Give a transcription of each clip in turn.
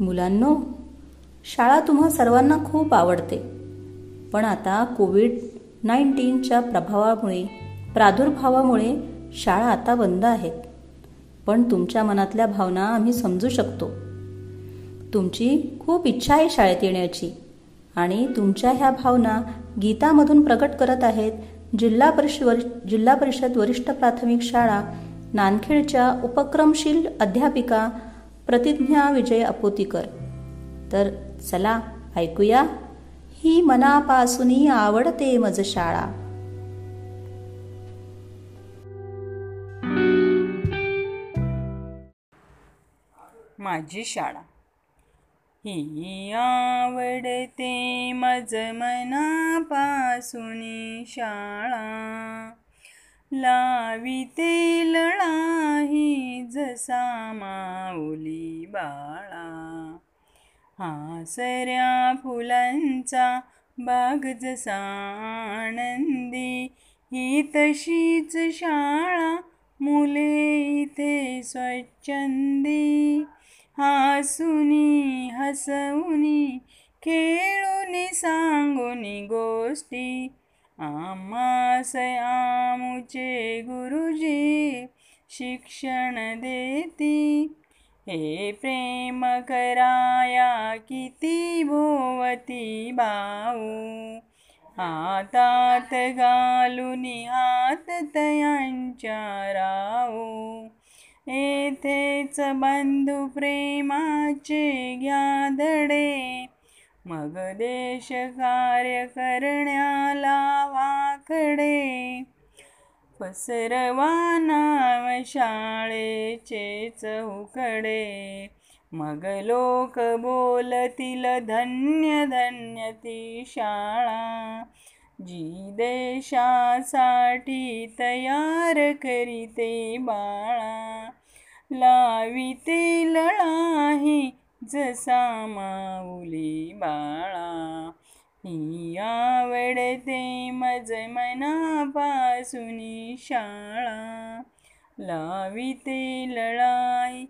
मुलांनो शाळा तुम्हा सर्वांना खूप आवडते. पण आता कोविड नाईन्टीनच्या प्रभावामुळे प्रादुर्भावामुळे शाळा आता बंद आहेत. पण तुमच्या मनातल्या भावना आम्ही समजू शकतो. तुमची खूप इच्छा आहे शाळेत येण्याची आणि तुमच्या ह्या भावना गीतामधून प्रकट करत आहेत जिल्हा परिषद जिल्हा परिषद वरिष्ठ प्राथमिक शाळा नानखेडच्या उपक्रमशील अध्यापिका प्रतिज्ञा विजय अपोतीकर. तर चला ऐकूया. ही मनापासून आवडते मज शाळा. माझी शाळा. ही आवडते मज मनापासून शाळा. लाविते लळाही माऊली बाळा. हासऱ्या फुलांचा बाग जसा आनंदी ही तशीच शाळा मुले इथे स्वच्छंदी. हसुनी हसवुनी खेळूनी सांगुनी गोष्टी. आम्हास आमुचे गुरुजी शिक्षण देती. हे प्रेम कराया किती भोवती बाऊ. हातात घालून हात तयांच्या राऊ. येथेच बंधू प्रेमाचे घ्या धडे. मग देश कार्य करण्याला वाकडे. पसरवा नाव शाळेचे चौकडे मग लोक बोलतील धन्य धन्य ती शाळा. जी देशासाठी तयार करीते बाळा. लाविते लळाही जसा माऊली बाळा. ही आवडते मज मनापासून शाळा लाविते लळाई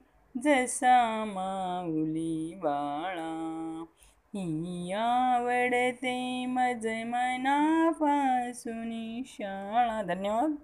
जसा माऊली बाळा. ही आवडते मज मनापासून शाळा. धन्यवाद.